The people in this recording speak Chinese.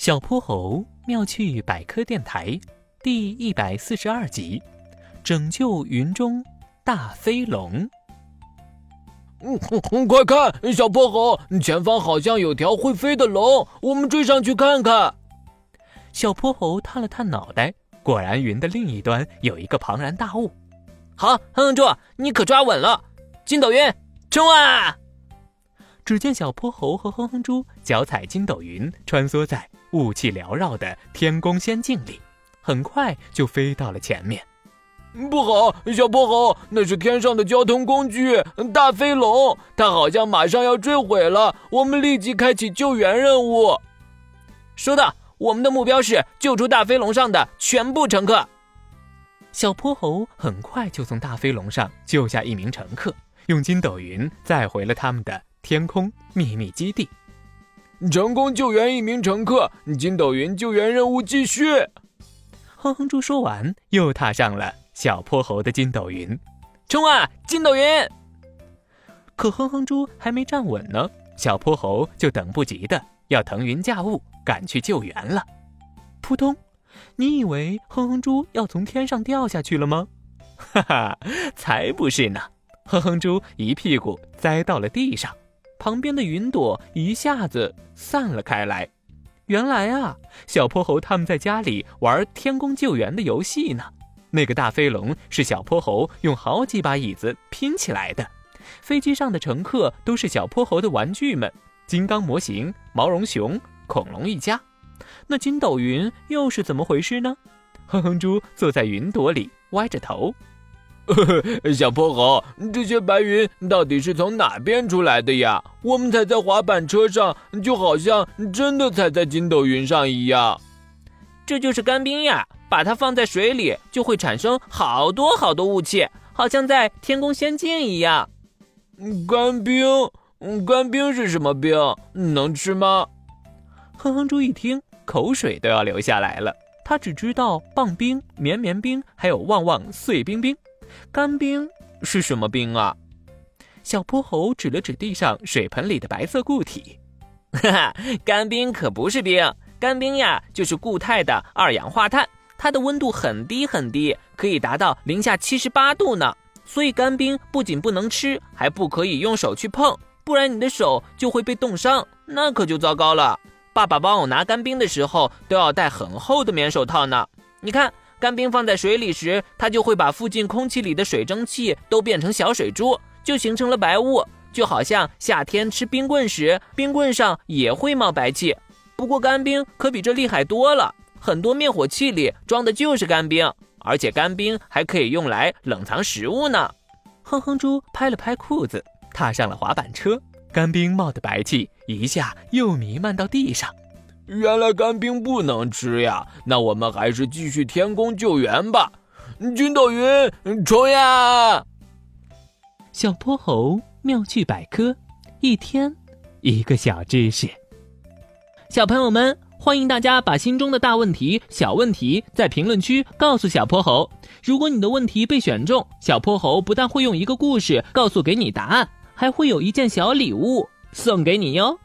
小泼猴妙趣百科电台第一百四十二集：拯救云中大飞龙。嗯，快看，小泼猴，前方好像有条会飞的龙，我们追上去看看。小泼猴探了探脑袋，果然云的另一端有一个庞然大物。好，哼哼猪，你可抓稳了！筋斗云，冲啊！只见小泼猴和哼哼猪脚踩筋斗云，穿梭在雾气缭绕的天宫仙境里，很快就飞到了前面。不好，小泼猴，那是天上的交通工具大飞龙，它好像马上要坠毁了。我们立即开启救援任务。收到，我们的目标是救出大飞龙上的全部乘客。小泼猴很快就从大飞龙上救下一名乘客，用筋斗云载回了他们的。天空秘密基地，成功救援一名乘客。筋斗云救援任务继续。哼哼猪说完，又踏上了小泼猴的筋斗云，冲啊！筋斗云。可哼哼猪还没站稳呢，小泼猴就等不及的要腾云驾雾赶去救援了。扑通！你以为哼哼猪要从天上掉下去了吗？哈哈，才不是呢！哼哼猪一屁股栽到了地上。旁边的云朵一下子散了开来。原来啊，小泼猴他们在家里玩天宫救援的游戏呢。那个大飞龙是小泼猴用好几把椅子拼起来的，飞机上的乘客都是小泼猴的玩具们：金刚模型、毛绒熊、恐龙一家。那筋斗云又是怎么回事呢？哼哼猪坐在云朵里，歪着头。小泼猴，这些白云到底是从哪边出来的呀？我们踩在滑板车上，就好像真的踩在筋斗云上一样。这就是干冰呀，把它放在水里，就会产生好多好多雾气，好像在天宫仙境一样。干冰？干冰是什么冰？能吃吗？哼哼猪一听，口水都要流下来了。他只知道棒冰、绵绵冰，还有旺旺碎冰冰。干冰是什么冰啊？小泼猴指了指地上水盆里的白色固体，哈哈，干冰可不是冰，干冰呀就是固态的二氧化碳，它的温度很低很低，可以达到零下七十八度呢。所以干冰不仅不能吃，还不可以用手去碰，不然你的手就会被冻伤，那可就糟糕了。爸爸帮我拿干冰的时候都要戴很厚的棉手套呢。你看。干冰放在水里时，它就会把附近空气里的水蒸气都变成小水珠，就形成了白雾，就好像夏天吃冰棍时，冰棍上也会冒白气。不过干冰可比这厉害多了，很多灭火器里装的就是干冰，而且干冰还可以用来冷藏食物呢。哼哼猪拍了拍裤子，踏上了滑板车，干冰冒的白气一下又弥漫到地上。原来干冰不能吃呀，那我们还是继续天宫救援吧。筋斗云，冲呀！小泼猴妙趣百科，一天一个小知识。小朋友们，欢迎大家把心中的大问题、小问题在评论区告诉小泼猴。如果你的问题被选中，小泼猴不但会用一个故事告诉给你答案，还会有一件小礼物送给你哟。